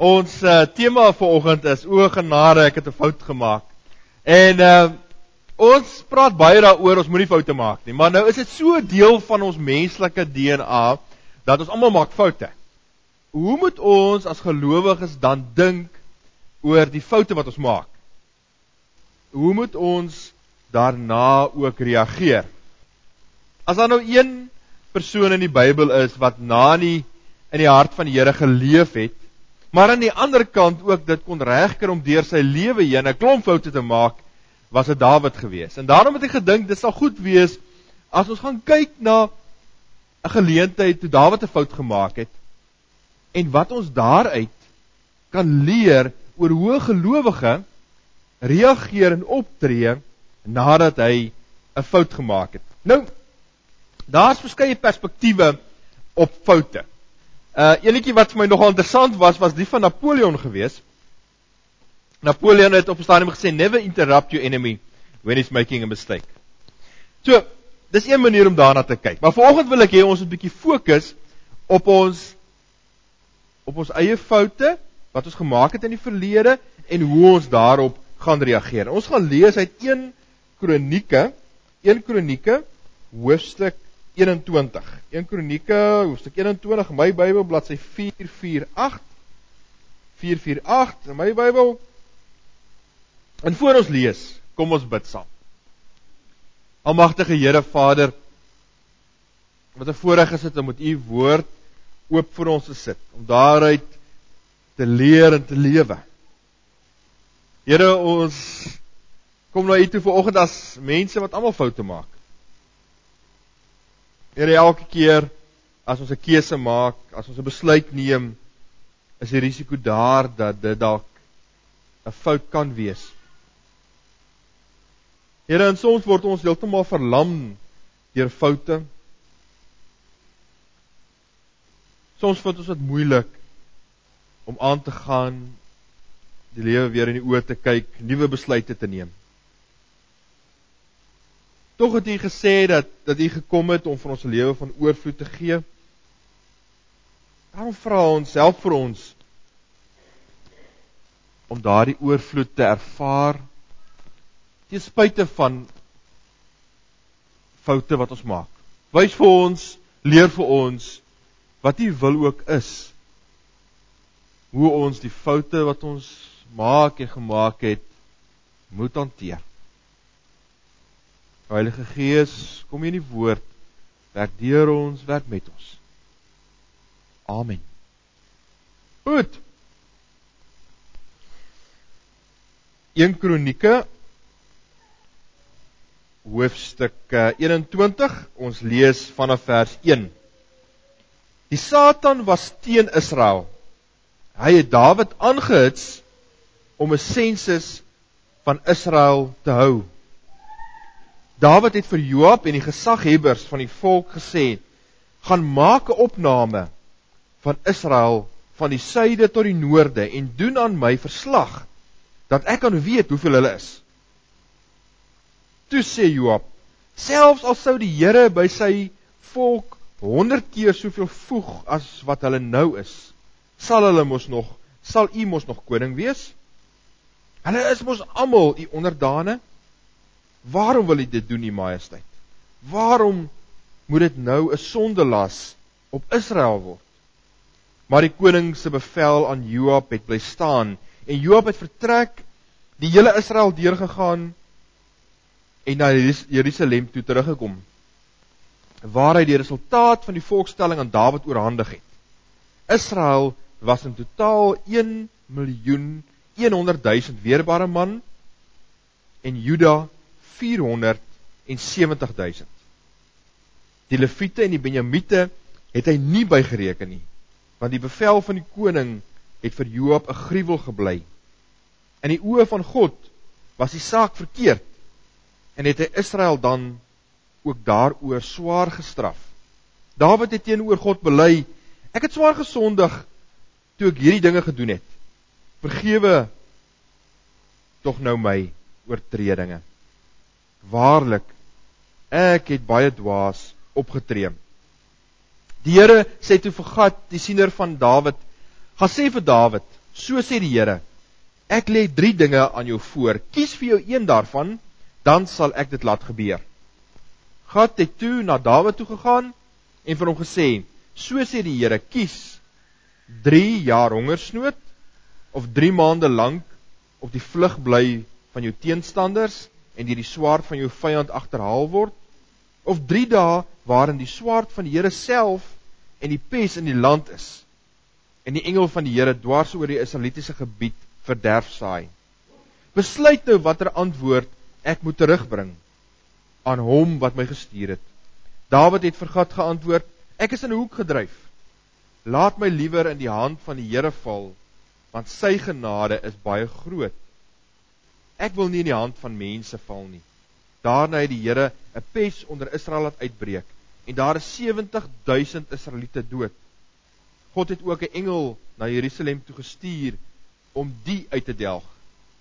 Ons uh, tema vir oggend is o genade, ek het 'n fout gemaak. En uh ons praat baie daaroor ons moenie foute maak nie, maar nou is dit so deel van ons menslike DNA dat ons almal maak foute. Hoe moet ons as gelowiges dan dink oor die foute wat ons maak? Hoe moet ons daarna ook reageer? As daar nou een persoon in die Bybel is wat na nie in die hart van die Here geleef het, maar aan die ander kant ook dit kon regkry om deur sy lewe heen 'n klomp foute te maak, was dit Dawid geweest. En daarom het ek gedink dit sal goed wees as ons gaan kyk na 'n geleentheid toe Dawid 'n fout gemaak het en wat ons daaruit kan leer oor hoe gelowige reageer en optree nadat hy 'n fout gemaak het. Nou daar's verskeie perspektiewe op foute. Uh enetjie wat vir my nogal interessant was was die van Napoleon geweest. Napoleon het op 'n stadium gesê never interrupt your enemy when he's making a mistake. So, dis een manier om daarna te kyk. Maar vanoggend wil ek hê ons moet 'n bietjie fokus op ons op ons eie foute wat ons gemaak het in die verlede en hoe ons daarop gaan reageer. Ons gaan lees uit 1 Kronieke, 1 Kronieke hoofstuk 21. 1 Kronieke hoofstuk 21 in my Bybel bladsy 448. 448 in my Bybel. En voor ons lees, kom ons bid saam. Almagtige Here Vader, wat 'n voorreg is dit om met U woord oop vir ons te sit, om daaruit te leer en te lewe. Here, ons kom na U toe vanoggend as mense wat almal foute maak. Here elke keer as ons 'n keuse maak, as ons 'n besluit neem, is die risiko daar dat dit dalk 'n fout kan wees. Here, en soms word ons heeltemal verlam deur foute. Soms vind ons dit moeilik om aan te gaan, die lewe weer in die oë te kyk, nuwe besluite te neem. Tog het U gesê dat dat U gekom het om vir ons 'n lewe van oorvloed te gee. Daarom vra ons self vir ons om daardie oorvloed te ervaar ten spyte van foute wat ons maak. Wys vir ons, leer vir ons wat U wil ook is. Hoe ons die foute wat ons maak en gemaak het moet hanteer. Heilige Gees, kom in die woord, werk deur ons, werk met ons. Amen. Goed. 1 Kronieke hoofstuk 21, ons lees vanaf vers 1. Die Satan was teen Israel. Hy het Dawid aangehits om 'n sensus van Israel te hou. Dawid het vir Joab en die gesaghebbers van die volk gesê: "Gaan maak 'n opname van Israel van die suide tot die noorde en doen aan my verslag dat ek kan weet hoeveel hulle is." Toe sê Joab: "Selfs al sou die Here by sy volk 100 keer soveel voeg as wat hulle nou is, sal hulle mos nog sal u mos nog koning wees? Hulle is mos almal u onderdane." Waarom wil hy dit doen, u majesteit? Waarom moet dit nou 'n sondelas op Israel word? Maar die koning se bevel aan Joab het bly staan en Joab het vertrek, die hele Israel deurgegaan en na Jerusalem toe teruggekom waar hy die resultaat van die volkstelling aan Dawid oorhandig het. Israel was in totaal 1 miljoen 100 000 weerbare man en Juda 470000. Die Lewiete en die Benjamiete het hy nie bygereken nie, want die bevel van die koning het vir Joab 'n gruwel gebly. In die oë van God was die saak verkeerd en het hy Israel dan ook daaroor swaar gestraf. Dawid het teenoor God bely: Ek het swaar gesondig toe ek hierdie dinge gedoen het. Vergewe tog nou my oortredinge. Waarlik, ek het baie dwaas opgetree. Die Here sê toe vir Gad, die siener van Dawid, gaan sê vir Dawid, So sê die Here: Ek lê 3 dinge aan jou voor. Kies vir jou een daarvan, dan sal ek dit laat gebeur. Gad het toe na Dawid toe gegaan en vir hom gesê: So sê die Here: Kies 3 jaar hongersnood of 3 maande lank op die vlug bly van jou teenstanders en deur die swaard van jou vyand agterhaal word of 3 dae waarin die swaard van die Here self en die pes in die land is en die engel van die Here dwars oor die Israelitiese gebied verderf saai. Besluit nou watter antwoord ek moet terugbring aan hom wat my gestuur het. Dawid het vir God geantwoord: Ek is in 'n hoek gedryf. Laat my liewer in die hand van die Here val, want sy genade is baie groot. Ek wil nie in die hand van mense val nie. Daarna het die Here 'n pes onder Israel laat uitbreek en daar is 70000 Israeliete dood. God het ook 'n engel na Jerusalem toe gestuur om die uit te delg.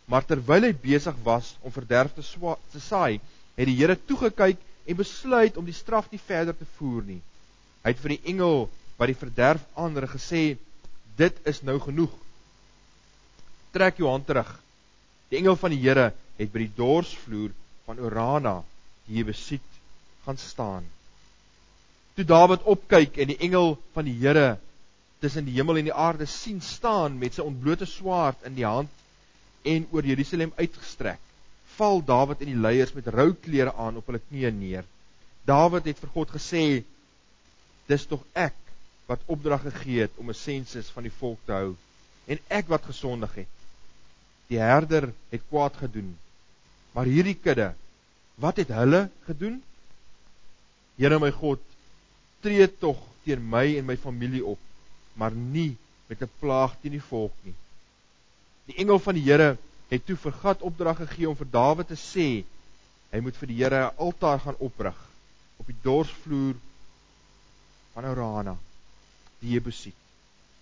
Maar terwyl hy besig was om verderf te, te saai, het die Here toegekyk en besluit om die straf nie verder te voer nie. Hy het vir die engel wat die verderf aanrig gesê: "Dit is nou genoeg. Trek jou hand terug." Die engel van die Here het by die dorsvloer van Orana, die Jebusiet, gaan staan. Toe Dawid opkyk en die engel van die Here tussen die hemel en die aarde sien staan met sy ontblote swaard in die hand en oor Jerusalem uitgestrek, val Dawid en die leiers met rou klere aan op hulle knieë neer. Dawid het vir God gesê: "Dis tog ek wat opdrag gegee het om 'n sensus van die volk te hou en ek wat gesondig het. Die herder het kwaad gedoen. Maar hierdie kudde, wat het hulle gedoen? Here my God, tree tog teen my en my familie op maar nie met 'n plaag teen die volk nie. Die engel van die Here het toe vir Gad opdrag gegee om vir Dawid te sê hy moet vir die Here 'n altaar gaan oprig op die dorsvloer van Orana, die Jebusiet.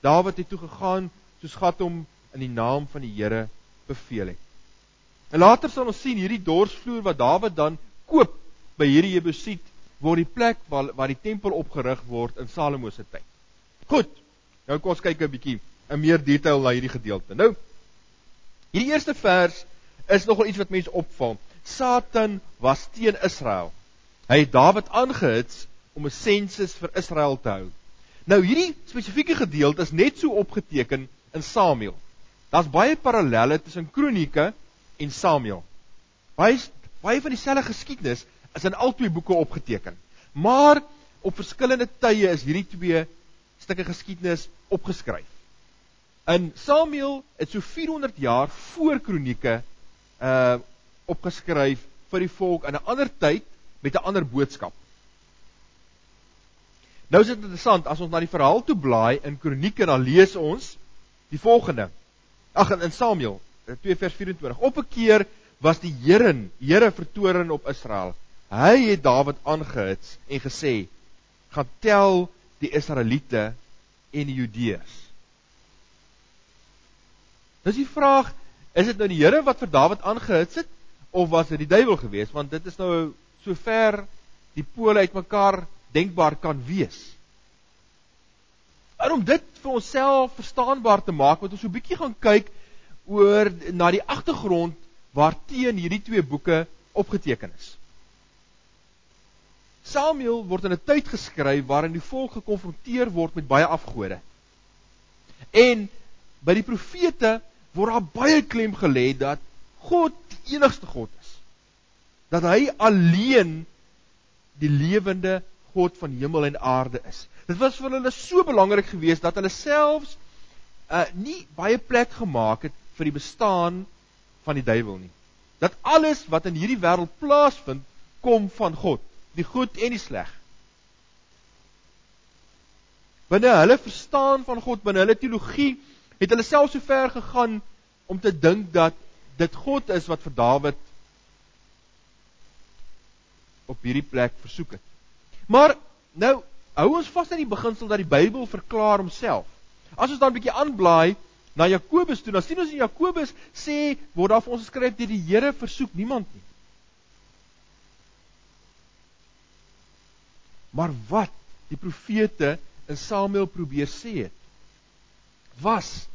Dawid het toe gegaan soos Gad hom in die naam van die Here beveel het. En later sal ons sien hierdie dorsvloer wat Dawid dan koop by hierdie Jebusiet word die plek waar waar die tempel opgerig word in Salomo se tyd. Goed. Nou kom ons kyk 'n bietjie in meer detail na hierdie gedeelte. Nou hierdie eerste vers is nogal iets wat mense opval. Satan was teen Israel. Hy het Dawid aangehits om 'n sensus vir Israel te hou. Nou hierdie spesifieke gedeelte is net so opgeteken in Samuel. Daar's baie parallelle tussen Kronieke en Samuel. Baie baie van dieselfde geskiedenis is in albei boeke opgeteken. Maar op verskillende tye is hierdie twee stukke geskiedenis opgeskryf. In Samuel het so 400 jaar voor Kronieke uh opgeskryf vir die volk in 'n ander tyd met 'n ander boodskap. Nou is dit interessant as ons na die verhaal toe blaai in Kronieke dan lees ons die volgende. Ag in Samuel 2 vers 24. Op 'n keer was die Here, Here vertoren op Israel. Hy het Dawid aangehits en gesê: "Gaan tel die Israeliete en die Judeërs. Dis die vraag, is dit nou die Here wat vir Dawid aangehits het of was dit die duiwel geweest? Want dit is nou so ver die pole uitmekaar denkbaar kan wees. En om dit vir onsself verstaanbaar te maak, moet ons so 'n bietjie gaan kyk oor na die agtergrond waarteen hierdie twee boeke opgeteken is. Samuel word in 'n tyd geskryf waarin die volk gekonfronteer word met baie afgode. En by die profete word daar baie klem gelê dat God die enigste God is. Dat hy alleen die lewende God van hemel en aarde is. Dit was vir hulle so belangrik geweest dat hulle selfs uh nie baie plek gemaak het vir die bestaan van die duiwel nie. Dat alles wat in hierdie wêreld plaasvind, kom van God die goed en die sleg. Binne hulle verstaan van God, binne hulle teologie, het hulle self so ver gegaan om te dink dat dit God is wat vir Dawid op hierdie plek versoek het. Maar nou hou ons vas aan die beginsel dat die Bybel verklaar homself. As ons dan 'n bietjie aanblaai na Jakobus toe, dan sien ons in Jakobus sê word daar vir ons geskryf dat die Here versoek niemand nie. Maar wat die profete in Samuel probeer sê het was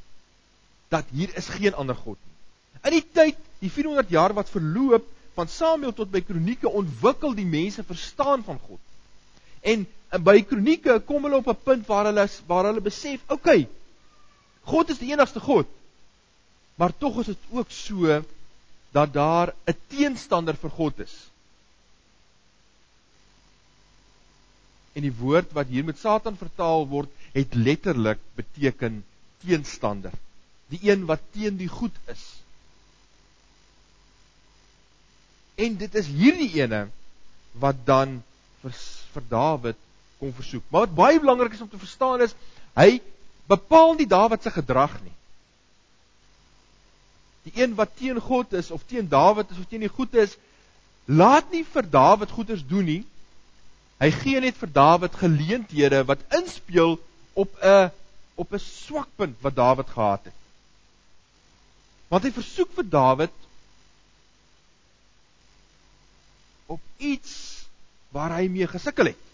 dat hier is geen ander god nie. In die tyd, die 400 jaar wat verloop van Samuel tot by Kronieke ontwikkel die mense verstaan van God. En, en by Kronieke kom hulle op 'n punt waar hulle waar hulle besef, oké, okay, God is die enigste God. Maar tog is dit ook so dat daar 'n teenstander vir God is. En die woord wat hier met Satan vertaal word, het letterlik beteken teenstander. Die een wat teen die goed is. En dit is hierdie ene wat dan vir, vir Dawid kom versoek. Maar wat baie belangrik is om te verstaan is, hy bepaal nie Dawid se gedrag nie. Die een wat teen God is of teen Dawid is of teen die goed is, laat nie vir Dawid goeders doen nie. Hy gee net vir Dawid geleenthede wat inspel op 'n op 'n swakpunt wat Dawid gehad het. Want hy versoek vir Dawid op iets waar hy mee gesukkel het.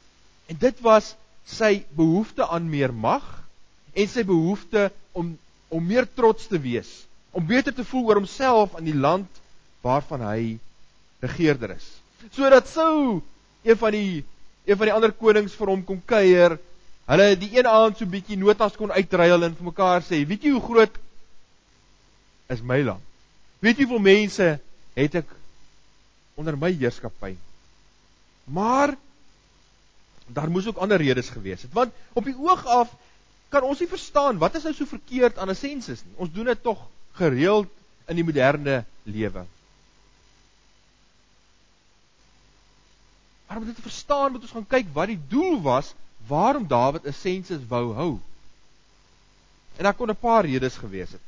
En dit was sy behoefte aan meer mag en sy behoefte om om meer trots te wees om beter te voel oor homself in die land waarvan hy regeerder is. Sodat sou een van die een van die ander konings vir hom kom kuier, hulle die een aand so bietjie notas kon uitruil en vir mekaar sê, "Weet jy hoe groot is my land? Weet jy hoeveel mense het ek onder my heerskappy?" Maar daar moes ook ander redes gewees het, want op die oog af kan ons nie verstaan wat is nou so verkeerd aan 'n sensus nie. Ons doen dit tog gereeld in die moderne lewe. Maar om dit te verstaan, moet ons gaan kyk wat die doel was waarom Dawid 'n sensus wou hou. En daar kon 'n paar redes gewees het.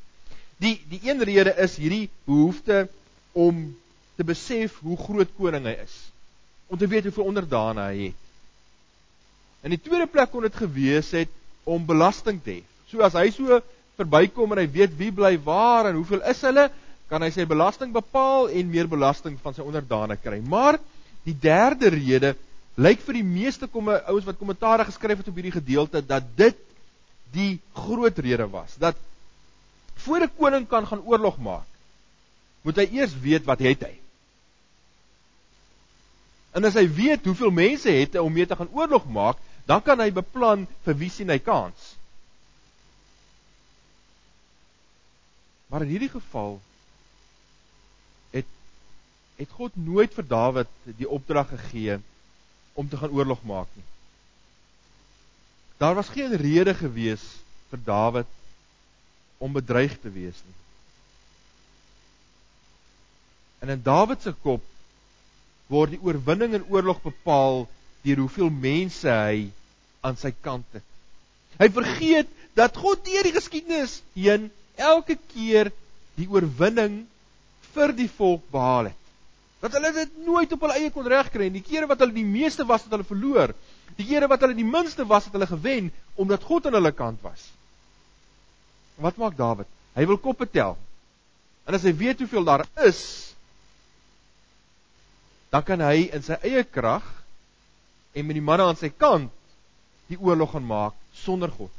Die die een rede is hierdie behoefte om te besef hoe groot koning hy is. Om te weet hoeveel onderdane hy het. In die tweede plek kon dit gewees het om belasting te hê. So as hy so verbykom en hy weet wie bly waar en hoeveel is hulle, kan hy sy belasting bepaal en meer belasting van sy onderdane kry. Maar die derde rede lyk vir die meeste komme ouens wat kommentaare geskryf het op hierdie gedeelte dat dit die groot rede was dat voor 'n koning kan gaan oorlog maak moet hy eers weet wat het hy en as hy weet hoeveel mense het om mee te gaan oorlog maak dan kan hy beplan vir wie sien hy kans Maar in hierdie geval het het God nooit vir Dawid die opdrag gegee om te gaan oorlog maak nie. Daar was geen rede gewees vir Dawid om bedreig te wees nie. En in Dawid se kop word die oorwinning in oorlog bepaal deur hoeveel mense hy aan sy kant het. Hy vergeet dat God deur die geskiedenis heen elke keer die oorwinning vir die volk behaal het. Dat hulle dit nooit op hulle eie kon regkry nie. Die kere wat hulle die meeste was het hulle verloor. Die kere wat hulle die minste was het hulle gewen omdat God aan hulle kant was. Wat maak Dawid? Hy wil koppe tel. En as hy weet hoeveel daar is, dan kan hy in sy eie krag en met die manne aan sy kant die oorlog gaan maak sonder God.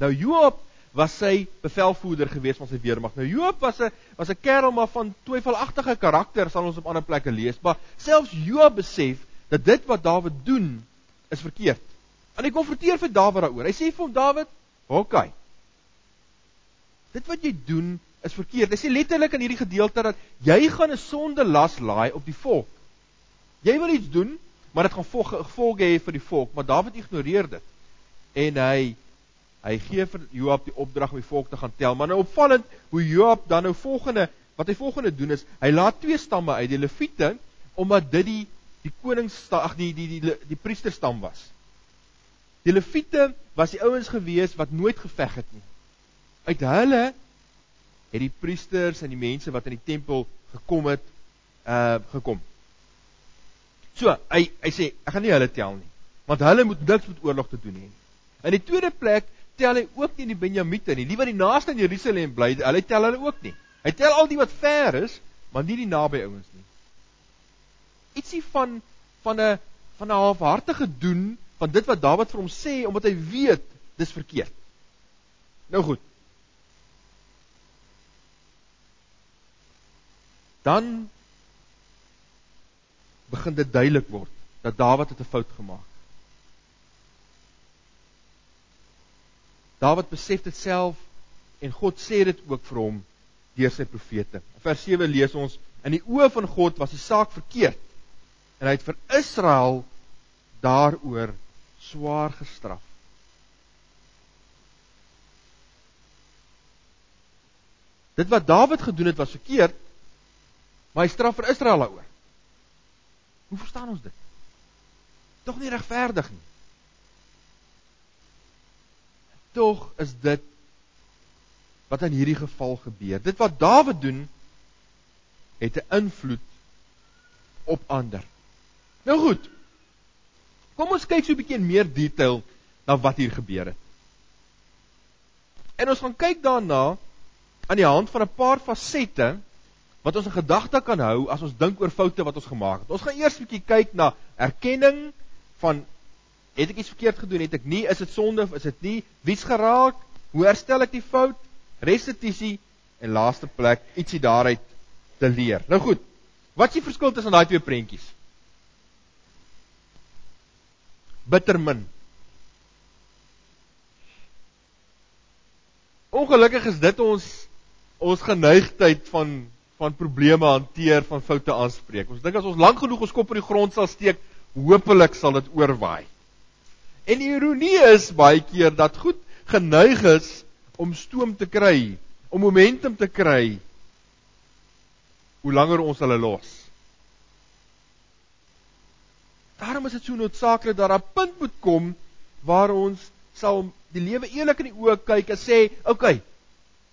Nou Joab was sy bevelvoerder gewees van sy weermag. Nou Joab was 'n was 'n kerel maar van twyfelagtige karakter, sal ons op ander plekke lees, maar selfs Joab besef dat dit wat Dawid doen is verkeerd. En hy konfronteer vir Dawid daaroor. Hy sê vir hom Dawid, "Oké. Okay, dit wat jy doen is verkeerd." Hy sê letterlik in hierdie gedeelte dat jy gaan 'n sonde las laai op die volk. Jy wil iets doen, maar dit gaan gevolge hê vir die volk, maar Dawid ignoreer dit. En hy Hy gee vir Joab die opdrag om die volk te gaan tel. Maar nou opvallend hoe Joab dan nou volgende wat hy volgende doen is, hy laat twee stamme uit, die Lewiete, omdat dit die die koningsstam, ag die die die die, die priesterstam was. Die Lewiete was die ouens gewees wat nooit geveg het nie. Uit hulle het die priesters en die mense wat in die tempel gekom het, uh gekom. So, hy hy sê ek gaan nie hulle tel nie, want hulle moet niks met oorlog te doen hê nie. In die tweede plek tel hy ook nie die Benjamiete nie, die wat die naaste aan Jerusalem bly, hulle tel hulle ook nie. Hy tel al die wat ver is, maar nie die naby ouens nie. Ietsie van van 'n van 'n halfhartige doen van dit wat Dawid vir hom sê omdat hy weet dis verkeerd. Nou goed. Dan begin dit duidelik word dat Dawid het 'n fout gemaak. Dawid besef dit self en God sê dit ook vir hom deur sy profete. In vers 7 lees ons: In die oë van God was die saak verkeerd en hy het vir Israel daaroor swaar gestraf. Dit wat Dawid gedoen het was verkeerd, maar hy straf vir Israel daaroor. Hoe verstaan ons dit? Tog nie regverdig nie. Tog is dit wat in hierdie geval gebeur. Dit wat Dawid doen het 'n invloed op ander. Nou goed. Kom ons kyk so 'n bietjie in meer detail na wat hier gebeur het. En ons gaan kyk daarna aan die hand van 'n paar fasette wat ons in gedagte kan hou as ons dink oor foute wat ons gemaak het. Ons gaan eers 'n bietjie kyk na erkenning van het ek iets verkeerd gedoen, het ek nie, is dit sonde of is dit nie, wie's geraak, hoe herstel ek die fout, restituisie en laaste plek ietsie daaruit te leer. Nou goed. Wat is die verskil tussen daai twee prentjies? Bitter min. Ongelukkig is dit ons ons geneigtheid van van probleme hanteer, van foute aanspreek. Ons dink as ons lank genoeg ons kop in die grond sal steek, hopelik sal dit oorwaai. En die ironie is baie keer dat goed geneig is om stoom te kry, om momentum te kry hoe langer ons hulle los. Daarom is dit so noodsaaklik dat daar 'n punt moet kom waar ons sal die lewe eerlik in die oë kyk en sê, "Oké, okay,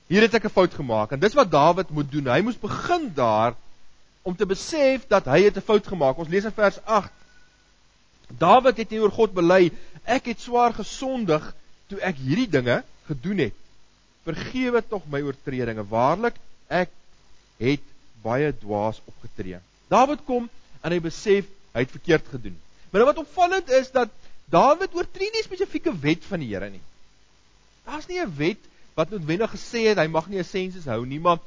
Hier het ek 'n fout gemaak en dis wat Dawid moet doen. Hy moes begin daar om te besef dat hy het 'n fout gemaak. Ons lees in vers 8. Dawid het teenoor God bely: "Ek het swaar gesondig toe ek hierdie dinge gedoen het. Vergewe tog my oortredinge. Waarlik, ek het baie dwaas opgetree." Dawid kom en hy besef hy het verkeerd gedoen. Maar wat opvallend is dat Dawid oortree nie spesifieke wet van die Here nie. Daar's nie 'n wet wat noodwendig gesê het hy mag nie 'n sensus hou nie, maar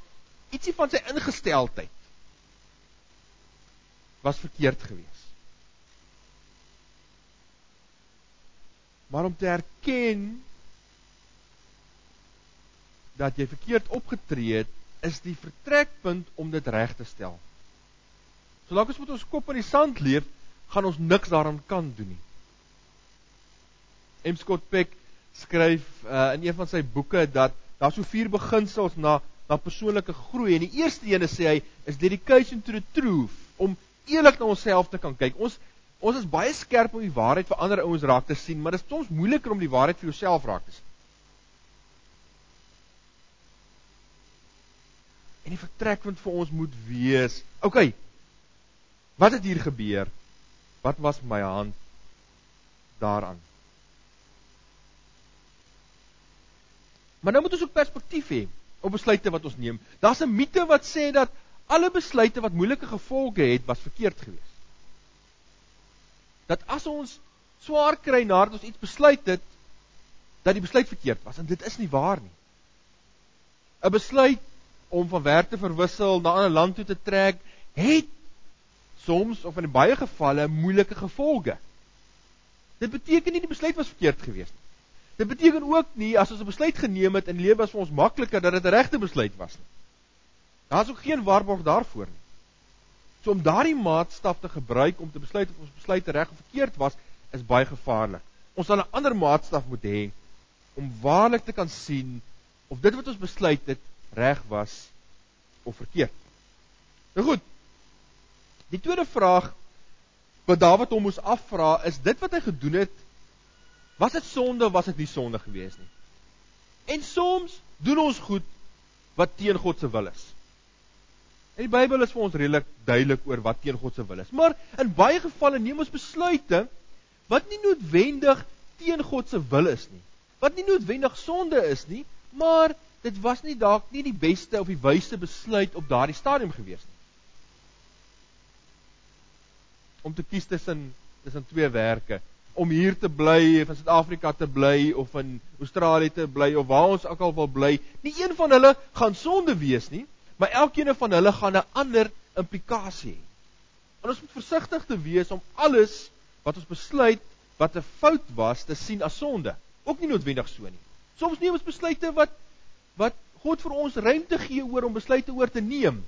ietsie van sy ingesteldheid was verkeerd geweest. Maar om te erken dat jy verkeerd opgetree het, is die vertrekpunt om dit reg te stel. Solank ons met ons kop in die sand leef, gaan ons niks daaraan kan doen nie. M. Scott Peck skryf uh, in een van sy boeke dat daar so vier beginsels na na persoonlike groei en die eerste een sê hy is dedication to the truth om eerlik na onsself te kan kyk. Ons ons is baie skerp om die waarheid vir ander ouens raak te sien, maar dit is soms moeiliker om die waarheid vir jouself raak te sien. En die vertrekpunt vir ons moet wees, okay. Wat het hier gebeur? Wat was my hand daaraan? Maar nou moet ons ook perspektief hê op besluite wat ons neem. Daar's 'n mite wat sê dat alle besluite wat moeilike gevolge het, was verkeerd geweest. Dat as ons swaar kry nadat ons iets besluit het, dat die besluit verkeerd was en dit is nie waar nie. 'n Besluit om van werk te verwissel, na 'n ander land toe te trek, het soms of in baie gevalle moeilike gevolge. Dit beteken nie die besluit was verkeerd geweest nie. Dit beteken ook nie as ons 'n besluit geneem het in lewe was vir ons makliker dat dit 'n regte besluit was nie. Daar's ook geen waarborg daarvoor nie. So om daardie maatstaf te gebruik om te besluit of ons besluit reg of verkeerd was, is baie gevaarlik. Ons sal 'n ander maatstaf moet hê om waarlik te kan sien of dit wat ons besluit het reg was of verkeerd. Nou goed. Die tweede vraag wat Dawid hom moes afvra is dit wat hy gedoen het Was dit sonde of was dit nie sonde gewees nie? En soms doen ons goed wat teen God se wil is. En die Bybel is vir ons redelik duidelik oor wat teen God se wil is. Maar in baie gevalle neem ons besluite wat nie noodwendig teen God se wil is nie. Wat nie noodwendig sonde is nie, maar dit was nie dalk nie die beste of die wysste besluit op daardie stadium gewees nie. Om te kies tussen tussen twee werke om hier te bly of in Suid-Afrika te bly of in Australië te bly of waar ons ook al wil bly, nie een van hulle gaan sonde wees nie, maar elkeen van hulle gaan 'n ander implikasie hê. En ons moet versigtig te wees om alles wat ons besluit wat 'n fout was te sien as sonde. Ook nie noodwendig so nie. Soms neem ons besluite wat wat God vir ons ruimte gee oor om besluite oor te neem.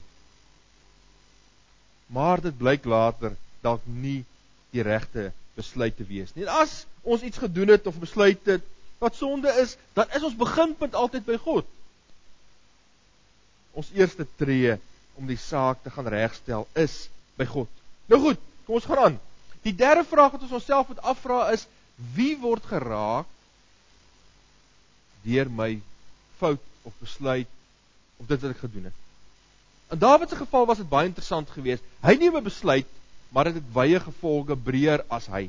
Maar dit blyk later dalk nie die regte besluit te wees nie. En as ons iets gedoen het of besluit het wat sonde is, dan is ons beginpunt altyd by God. Ons eerste tree om die saak te gaan regstel is by God. Nou goed, kom ons gaan aan. Die derde vraag wat ons onsself moet afvra is wie word geraak deur my fout of besluit of dit wat ek gedoen het. In Dawid se geval was dit baie interessant geweest. Hy neem 'n besluit, maar dit het, het wye gevolge breër as hy.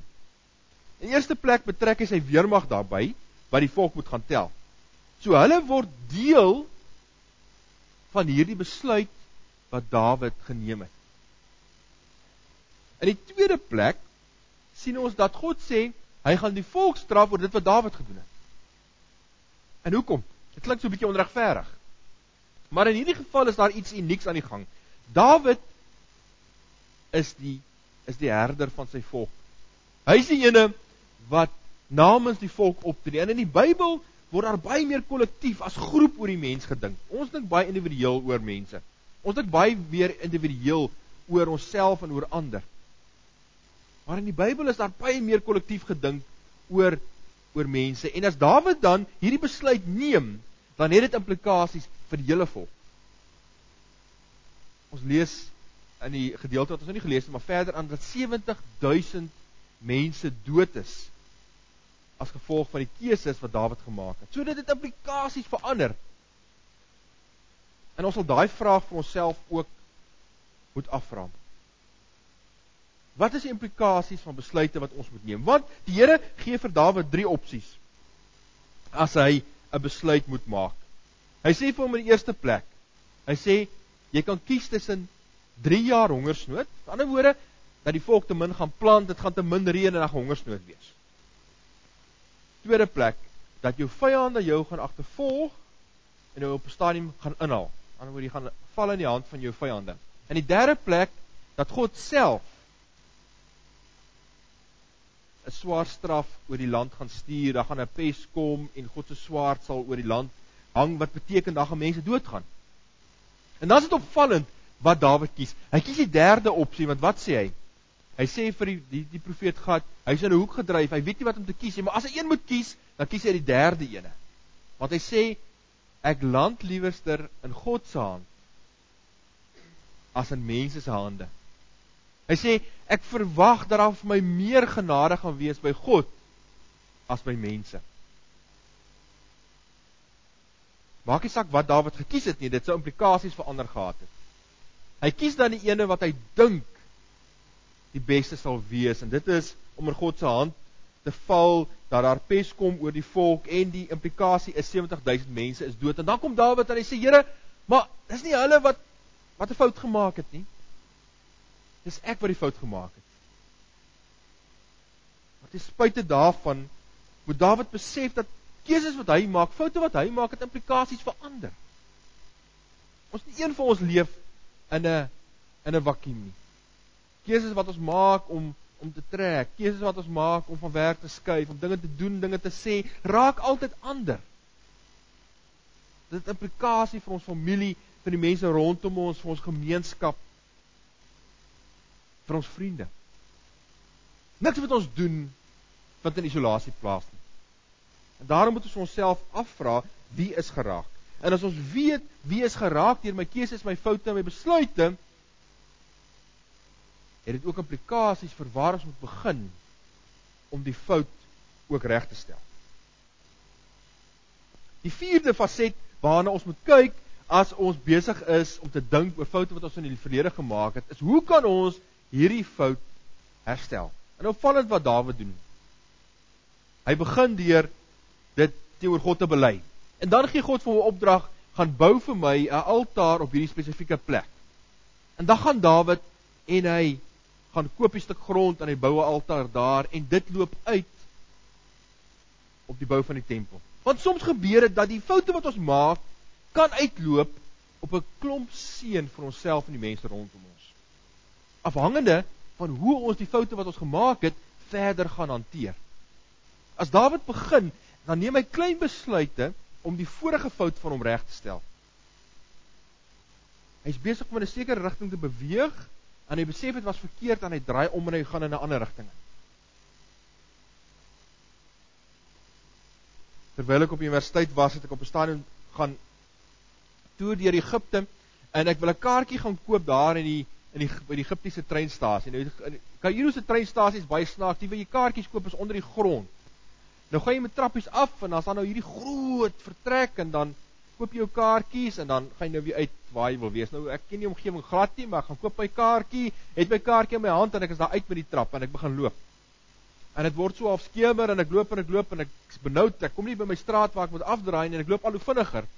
In eerste plek betrek hy sy weermag daarbey wat die volk moet gaan tel. So hulle word deel van hierdie besluit wat Dawid geneem het. In die tweede plek sien ons dat God sê hy gaan die volk straf oor dit wat Dawid gedoen het. En hoekom? Dit klink so 'n bietjie onregverdig. Maar in hierdie geval is daar iets unieks aan die gang. Dawid is die is die herder van sy volk. Hy is die ene wat namens die volk optree. En in die Bybel word daar baie meer kollektief as groep oor die mens gedink. Ons dink baie individueel oor mense. Ons dink baie meer individueel oor onsself en oor ander. Maar in die Bybel is daar baie meer kollektief gedink oor oor mense. En as Dawid dan hierdie besluit neem, dan het dit implikasies vir die hele volk. Ons lees in die gedeelte wat ons nou nie gelees het maar verder aan dat 70000 mense dood is as gevolg van die keuses wat Dawid gemaak het. So dit het implikasies vir ander. En ons sal daai vraag vir onsself ook moet afvra. Wat is die implikasies van besluite wat ons moet neem? Want die Here gee vir Dawid drie opsies as hy 'n besluit moet maak. Hy sê vir hom in die eerste plek. Hy sê jy kan kies tussen 3 jaar hongersnood. Met ander woorde dat die volk te min gaan plant, dit gaan te min reën en dan gaan hongersnood wees. Tweede plek dat jou vyande jou gaan agtervolg en jou op 'n stadium gaan inhaal. Aan die ander woord jy gaan val in die hand van jou vyande. In die derde plek dat God self 'n swaar straf oor die land gaan stuur, dan gaan 'n pes kom en God se swaard sal oor die land hang wat beteken dan gaan mense doodgaan. En dan is dit opvallend wat Dawid kies. Hy kies die derde opsie want wat sê hy? Hy sê vir die die, die profeet Gad, hy's in 'n hoek gedryf. Hy weet nie wat om te kies nie, maar as hy een moet kies, dan kies hy die derde ene. Want hy sê ek land liewerster in God se hand as in mense se hande. Hy sê ek verwag dat daar vir my meer genade gaan wees by God as by mense. Maak nie saak wat Dawid gekies het nie, dit sou implikasies vir ander gehad het. Hy kies dan die ene wat hy dink die beste sal wees en dit is om in God se hand te val dat daar pes kom oor die volk en die implikasie is 70000 mense is dood en dan kom Dawid en hy sê Here, maar dis nie hulle wat wat 'n fout gemaak het nie. Dis ek wat die fout gemaak het. Maar ten spyte daarvan moet Dawid besef dat keuses wat hy maak, foute wat hy maak, het implikasies vir ander. Ons nie een van ons leef in 'n in 'n vakuum nie. Keuses wat ons maak om om te trek, keuses wat ons maak om van werk te skuif, om dinge te doen, dinge te sê, raak altyd ander. Dit het implikasie vir ons familie, vir die mense rondom ons, vir ons gemeenskap, vir ons vriende. Niks wat ons doen wat in isolasie plaas nie. En daarom moet ons onsself afvra wie is geraak. En as ons weet wie is geraak deur my keuses, my foute en my besluite, het dit ook implikasies vir waar ons moet begin om die fout ook reg te stel. Die vierde faset waarna ons moet kyk as ons besig is om te dink oor foute wat ons in die verlede gemaak het, is hoe kan ons hierdie fout herstel. En opvallend wat Dawid doen. Hy begin deur dit teenoor God te bely. En dan gee God vir hom 'n opdrag, gaan bou vir my 'n altaar op hierdie spesifieke plek. En dan gaan Dawid en hy gaan koop 'n stuk grond en hy bou 'n altaar daar en dit loop uit op die bou van die tempel. Want soms gebeur dit dat die foute wat ons maak kan uitloop op 'n klomp seën vir onsself en die mense rondom ons. Afhangende van hoe ons die foute wat ons gemaak het verder gaan hanteer. As Dawid begin, dan neem hy klein besluite om die vorige fout van hom reg te stel. Hy's besig om in 'n sekere rigting te beweeg en hy besef dit was verkeerd en hy draai om en hy gaan in 'n ander rigting. Terwyl ek op universiteit was, het ek op 'n stadium gaan toer deur Egipte en ek wil 'n kaartjie gaan koop daar in die in die by die Egiptiese treinstasie. Nou Kairo se treinstasie is baie snaaks. Jy wil jy kaartjies koop is onder die grond. Nou gaan jy met trappies af en dan's daar nou hierdie groot vertrek en dan koop jy jou kaartjies en dan gaan jy nou weer uit waar jy wil wees. Nou ek ken nie omgewing glad nie, maar ek gaan koop my kaartjie, het my kaartjie in my hand en ek is daar uit met die trap en ek begin loop. En dit word so half skemer en ek loop en ek loop en ek is benoud. Ek kom nie by my straat waar ek moet afdraai nie en ek loop al hoe vinniger.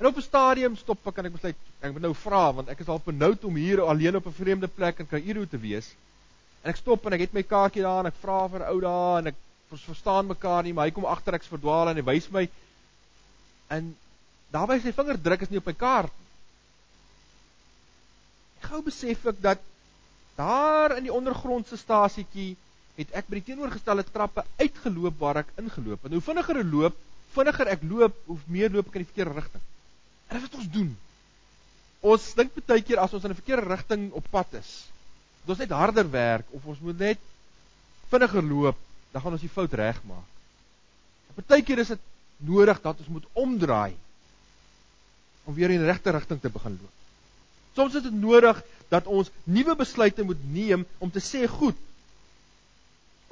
En op 'n stadium stop ek en ek besluit ek moet nou vra want ek is al benoud om hier alleen op 'n vreemde plek in Kaïro te wees. En ek stop en ek het my kaartjie daar en ek vra vir ou daar en ek verstaan mekaar nie, maar hy kom agter ek's verdwaal en hy wys my en daarby sy vinger druk is nie op my kaart nie. Ek gou besef ek dat daar in die ondergrondse stasietjie het ek by die teenoorgestelde trappe uitgeloop waar ek ingeloop het. Nou vinniger ek loop, vinniger ek loop, hoe meer loop ek in die verkeerde rigting. En wat ons doen? Ons dink baie keer as ons in 'n verkeerde rigting op pad is, dat ons net harder werk of ons moet net vinniger loop, dan gaan ons die fout regmaak. Baie keer is dit nodig dat ons moet omdraai om weer in die regte rigting te begin loop. Soms is dit nodig dat ons nuwe besluite moet neem om te sê, "Goed,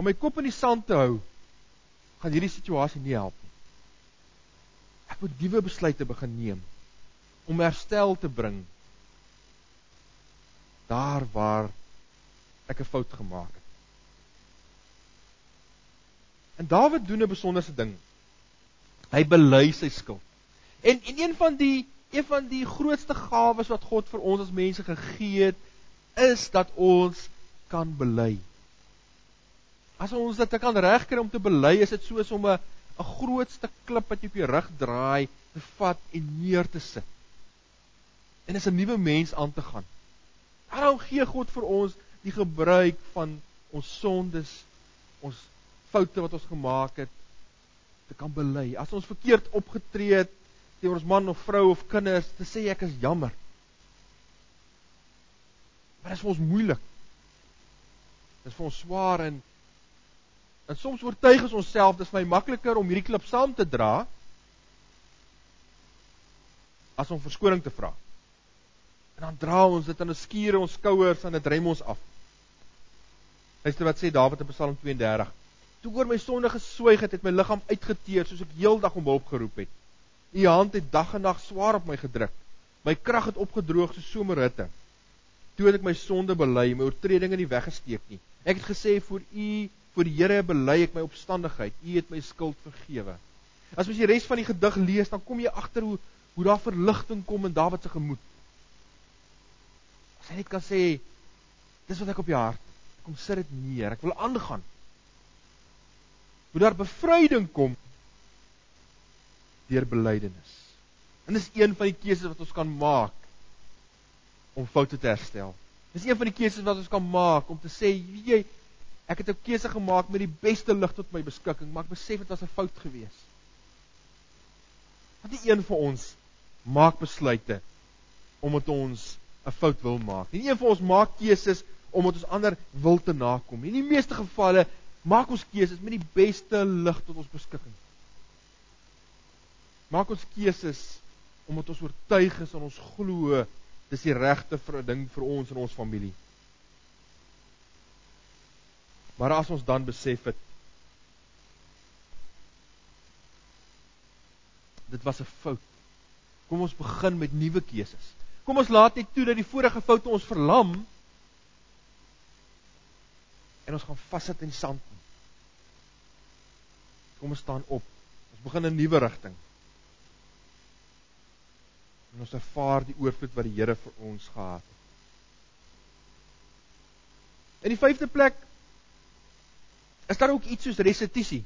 om my kop in die sand te hou, gaan hierdie situasie nie help nie. Ek moet nuwe besluite begin neem om herstel te bring daar waar ek 'n fout gemaak het. En Dawid doen 'n besonderse ding. Hy bely sy skuld. En en een van die een van die grootste gawes wat God vir ons as mense gegee het, is dat ons kan bely. As ons dit kan regkry om te bely, is dit soos om 'n 'n groot stuk klip wat jy op jou rug draai, te vat en neer te sit en is 'n nuwe mens aan te gaan. Daarom gee God vir ons die gebruik van ons sondes, ons foute wat ons gemaak het te kan bely. As ons verkeerd opgetree het teenoor ons man of vrou of kinders, te sê ek is jammer. Maar dit is vir ons moeilik. Dit is vir ons swaar en en soms oortuig ons onsself dis my makliker om hierdie klip saam te dra as om verskoning te vra. En dan dra ons dit in 'n skuur ons skouers en dit rem ons af. Luister wat sê Dawid in Psalm 32. Toe oor my sonde geswyg het, het my liggaam uitgeteer soos ek heeldag om hulp geroep het. U hand het dag en nag swaar op my gedruk. My krag het opgedroog soos somerhitte. Toe het ek my sonde bely, my oortredinge nie weggesteek nie. Ek het gesê vir u, vir die Here bely ek my opstandigheid. U het my skuld vergewe. As jy die res van die gedig lees, dan kom jy agter hoe hoe daar verligting kom in Dawid se gemoed. As hy net kan sê dis wat ek op jou hart. Kom sit dit neer. Ek wil aangaan. Moet daar bevryding kom deur belydenis. En dis een van die keuses wat ons kan maak om foute te herstel. Dis een van die keuses wat ons kan maak om te sê, weet jy, ek het 'n keuse gemaak met die beste lig tot my beskikking, maar ek besef dit was 'n fout geweest. Want die een van ons maak besluite omdat ons 'n fout wil maak. En een van ons maak keuses omdat ons ander wil te nakom. In die meeste gevalle maak ons keuses met die beste lig tot ons beskikking. Maak ons keuses omdat ons oortuig is en ons glo dis die regte ding vir ons en ons familie. Maar as ons dan besef het dit was 'n fout. Kom ons begin met nuwe keuses. Kom ons laat net toe dat die vorige foute ons verlam en ons gaan vassit in sand. Kom ons staan op. Ons begin 'n nuwe rigting. En ons ervaar die oorvloed wat die Here vir ons gehad het. In die vyfde plek is daar ook iets soos restituisie.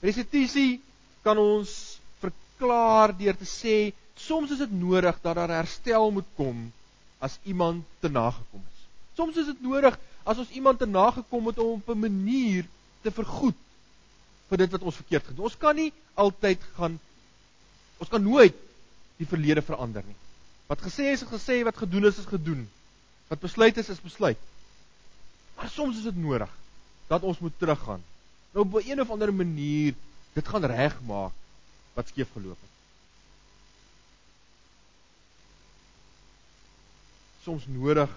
Restituisie kan ons verklaar deur te sê soms is dit nodig dat daar herstel moet kom as iemand te nagekom is. Soms is dit nodig as ons iemand te nagekom het om op 'n manier te vergoed vir dit wat ons verkeerd gedoen. Ons kan nie altyd gaan ons kan nooit die verlede verander nie. Wat gesê is, is gesê, wat gedoen is, is gedoen. Wat besluit is, is besluit. Maar soms is dit nodig dat ons moet teruggaan. Nou op 'n of ander manier dit gaan regmaak wat skeef geloop het. Soms nodig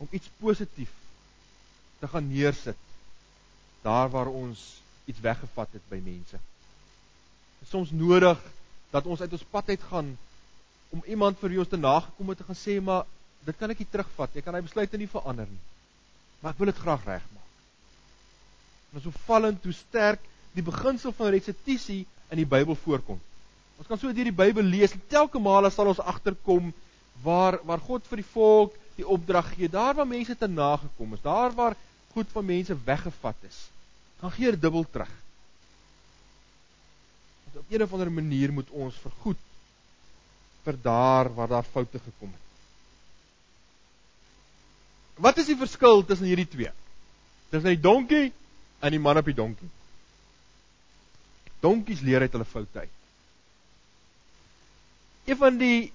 om iets positief te gaan neersit daar waar ons iets weggevat het by mense. Soms nodig dat ons uit ons pad uit gaan om iemand vir wie ons te nagekom het te gaan sê maar dit kan ek nie terugvat. Ek kan hy besluite nie verander nie. Maar ek wil dit graag regmaak. En so vallend hoe sterk die beginsel van restituisie in die Bybel voorkom. Ons kan so deur die Bybel lees en telke male sal ons agterkom waar waar God vir die volk die opdrag gee, daar waar mense te nagekom is, daar waar goed van mense weggevat is, dan gee hy dubbel terug. Want op 'n of ander manier moet ons vergoed vir daar waar daar foute gekom het. Wat is die verskil tussen hierdie twee? Dis hy donkie en die man op die donkie. Donkies leer uit hulle foute uit. Een van die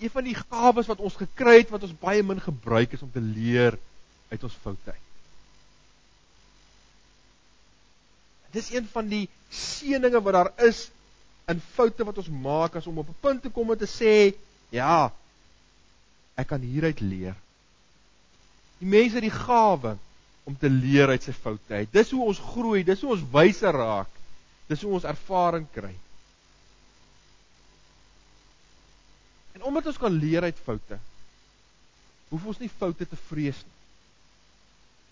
een van die gawes wat ons gekry het wat ons baie min gebruik is om te leer uit ons foute uit. Dis een van die seëninge wat daar is in foute wat ons maak as om op 'n punt te kom om te sê, ja, ek kan hieruit leer. Die mense het die gawe om te leer uit sy foute uit. Dis hoe ons groei, dis hoe ons wyser raak. Dis hoe ons ervaring kry. En omdat ons kan leer uit foute, hoef ons nie foute te vrees nie.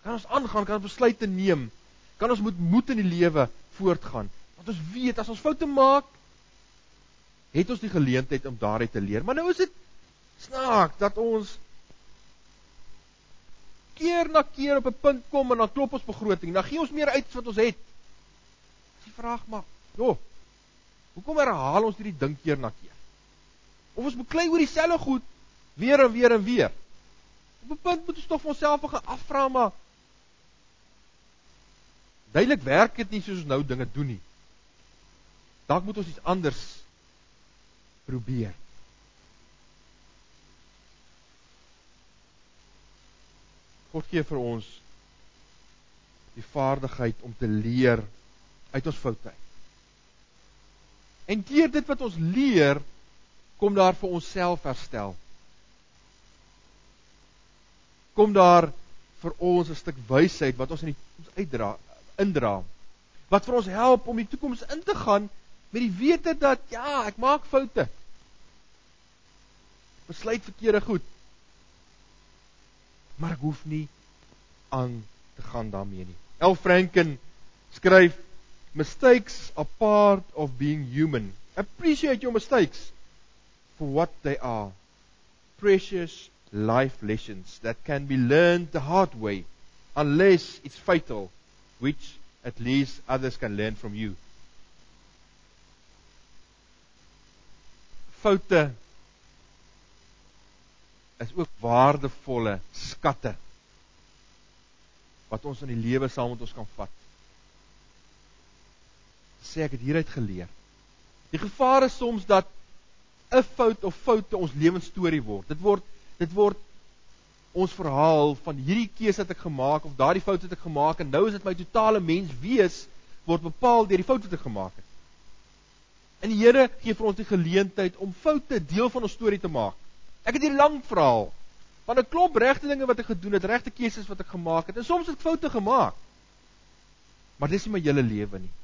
Kan ons aangaan, kan ons besluite neem, kan ons met moed in die lewe voortgaan. Want ons weet as ons foute maak, het ons die geleentheid om daaruit te leer. Maar nou is dit snaak dat ons keer na keer op 'n punt kom en dan klop ons begroting. Dan gee ons meer uit as wat ons het. Dis die vraag maar, jo. Hoekom herhaal ons hierdie ding keer na keer? Of ons beklei oor dieselfde goed weer en weer en weer. Op 'n punt moet ons tog vir onsself gaan afvra maar Duidelik werk dit nie soos ons nou dinge doen nie. Dalk moet ons iets anders probeer. God gee vir ons die vaardigheid om te leer uit ons foute. En deur dit wat ons leer, kom daar vir onsself herstel. Kom daar vir ons 'n stuk wysheid wat ons in die toekoms uitdra, indra. Wat vir ons help om die toekoms in te gaan met die wete dat ja, ek maak foute. Besluit verkeerde goed maar ek hoef nie aan te gaan daarmee nie. El Franken skryf mistakes are part of being human. Appreciate your mistakes for what they are. Precious life lessons that can be learned the hard way unless it's fatal, which at least others can learn from you. Foute is ook waardevolle skatte wat ons in die lewe saam met ons kan vat. Sê ek het hieruit geleer. Die gevaar is soms dat 'n fout of foute ons lewensstorie word. Dit word dit word ons verhaal van hierdie keuse wat ek gemaak of daardie fout wat ek gemaak en nou is dit my totale mens wees word bepaal deur die foute wat ek gemaak het. En die Here gee vir ons die geleentheid om foute deel van ons storie te maak. Ek het hier lank verhaal van 'n klomp regte dinge wat ek gedoen het, regte keuses wat ek gemaak het. En soms het ek foute gemaak. Maar dis nie my hele lewe nie.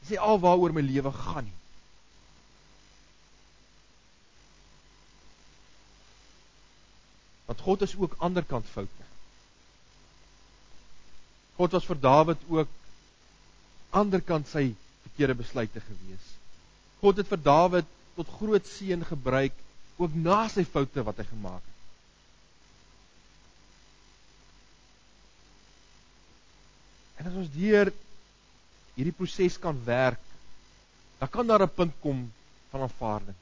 Dis nie al waaroor my lewe gaan nie. Want God is ook aanderkant foute. God was vir Dawid ook aanderkant sy verkeerde besluite gewees. God het vir Dawid tot groot seën gebruik ook na sy foute wat hy gemaak het. En as ons deur hierdie proses kan werk, dan kan daar 'n punt kom van aanvaarding.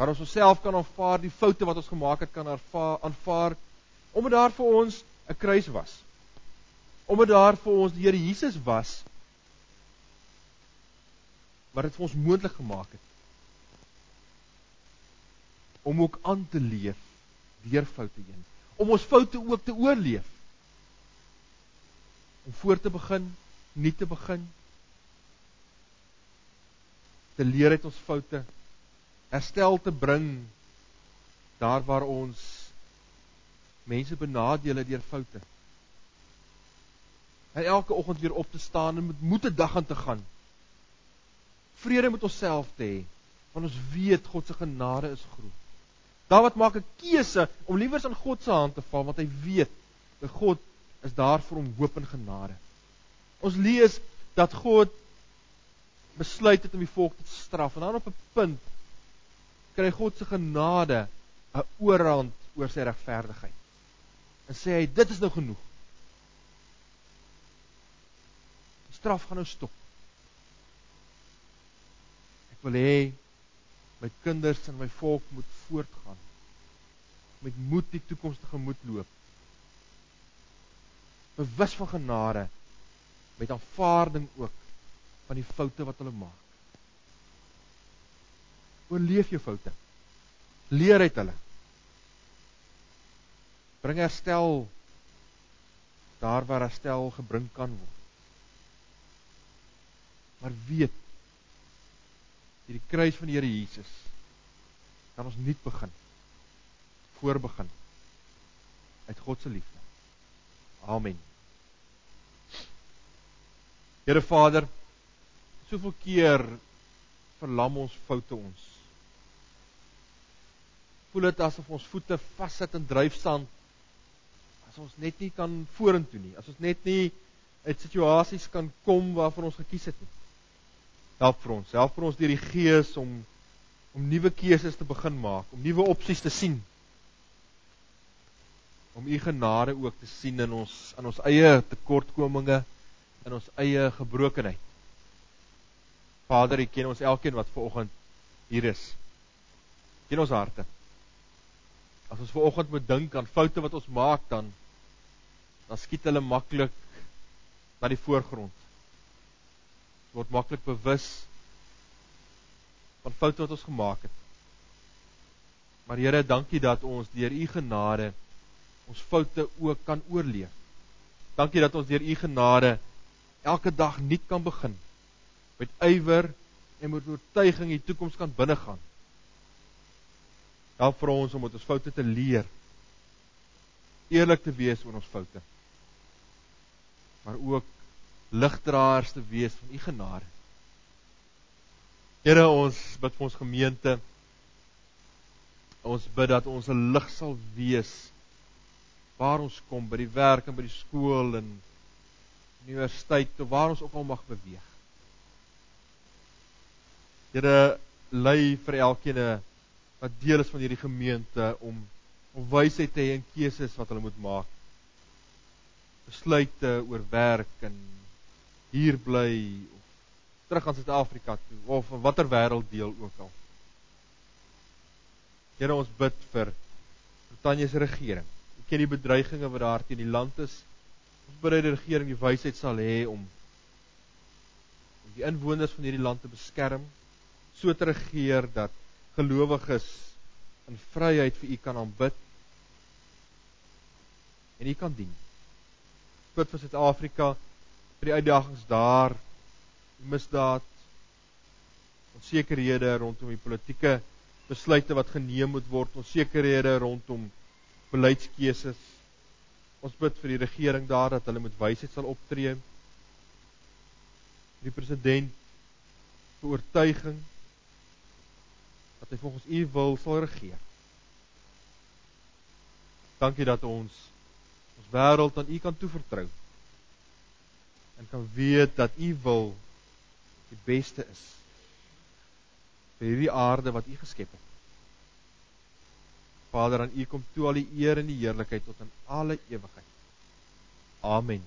Waar ons onsself kan aanvaar, die foute wat ons gemaak het kan aanvaar omdat daar vir ons 'n kruis was. Omdat daar vir ons die Here Jesus was wat dit vir ons moontlik gemaak het om ook aan te leef deur foute heen. Om ons foute ook te oorleef. Om voor te begin, nie te begin. Te leer uit ons foute. Herstel te bring daar waar ons mense benadeel deur foute. En elke oggend weer op te staan en met moed te dag aan te gaan. Vrede met onsself te hê, want ons weet God se genade is groot. Dawid maak 'n keuse om liewer aan God se hand te val want hy weet dat God is daar vir hom hoop en genade. Ons lees dat God besluit het om die volk te straf en dan op 'n punt kry God se genade 'n oorhand oor sy regverdigheid. En sê hy dit is nou genoeg. Die straf gaan nou stop. Ek wil hê my kinders en my volk moet voortgaan met moed die toekoms tegemoet loop bewus van genade met aanvaarding ook van die foute wat hulle maak oorleef jou foute leer uit hulle bring herstel daar waar herstel gebring kan word maar weet hierdie kruis van die Here Jesus kan ons nuut begin voorbegin uit God se liefde. Amen. Here Vader, soveel keer verlam ons foute ons. Voel dit asof ons voete vassit in dryfsand as ons net nie kan vorentoe nie, as ons net nie uit situasies kan kom waarvan ons gekies het nie help vir ons. Help vir ons deur die Gees om om nuwe keuses te begin maak, om nuwe opsies te sien. Om u genade ook te sien in ons in ons eie tekortkominge, in ons eie gebrokenheid. Vader, U ken ons elkeen wat ver oggend hier is. Ken ons harte. As ons ver oggend moet dink aan foute wat ons maak dan dan skiet hulle maklik na die voorgrond word maklik bewus van foute wat ons gemaak het. Maar Here, dankie dat ons deur u genade ons foute ook kan oorleef. Dankie dat ons deur u genade elke dag nuut kan begin met ywer en met oortuiging die toekoms kan binnegaan. Help vir ons om met ons foute te leer. Eerlik te wees oor ons foute. Maar ook ligdraers te wees van u genade. Here ons bid vir ons gemeente. Ons bid dat ons 'n lig sal wees waar ons kom by die werk en by die skool en universiteit of waar ons ook al mag beweeg. Here lei vir elkeen wat deel is van hierdie gemeente om om wysheid te hê in keuses wat hulle moet maak. Besluite oor werk en hier bly of terug aan Suid-Afrika toe of in watter wêrelddeel ook al. Here ons bid vir Brittanje se regering. Ek ken die bedreigings wat daar teen die land is. Ons bid dat die regering die wysheid sal hê om om die inwoners van hierdie land te beskerm, so te regeer dat gelowiges in vryheid vir U kan aanbid en U kan dien. Bid vir Suid-Afrika vir die uitdagings daar, die misdaad, onsekerhede rondom die politieke besluite wat geneem moet word, onsekerhede rondom beleidskeuses. Ons bid vir die regering daar dat hulle met wysheid sal optree. Die president se oortuiging dat hy volgens u wil sal regeer. Dankie dat ons ons wêreld aan u kan toevertrou en kan weet dat u wil die beste is vir hierdie aarde wat u geskep het. Vader, aan u kom toe al die eer en die heerlikheid tot in alle ewigheid. Amen.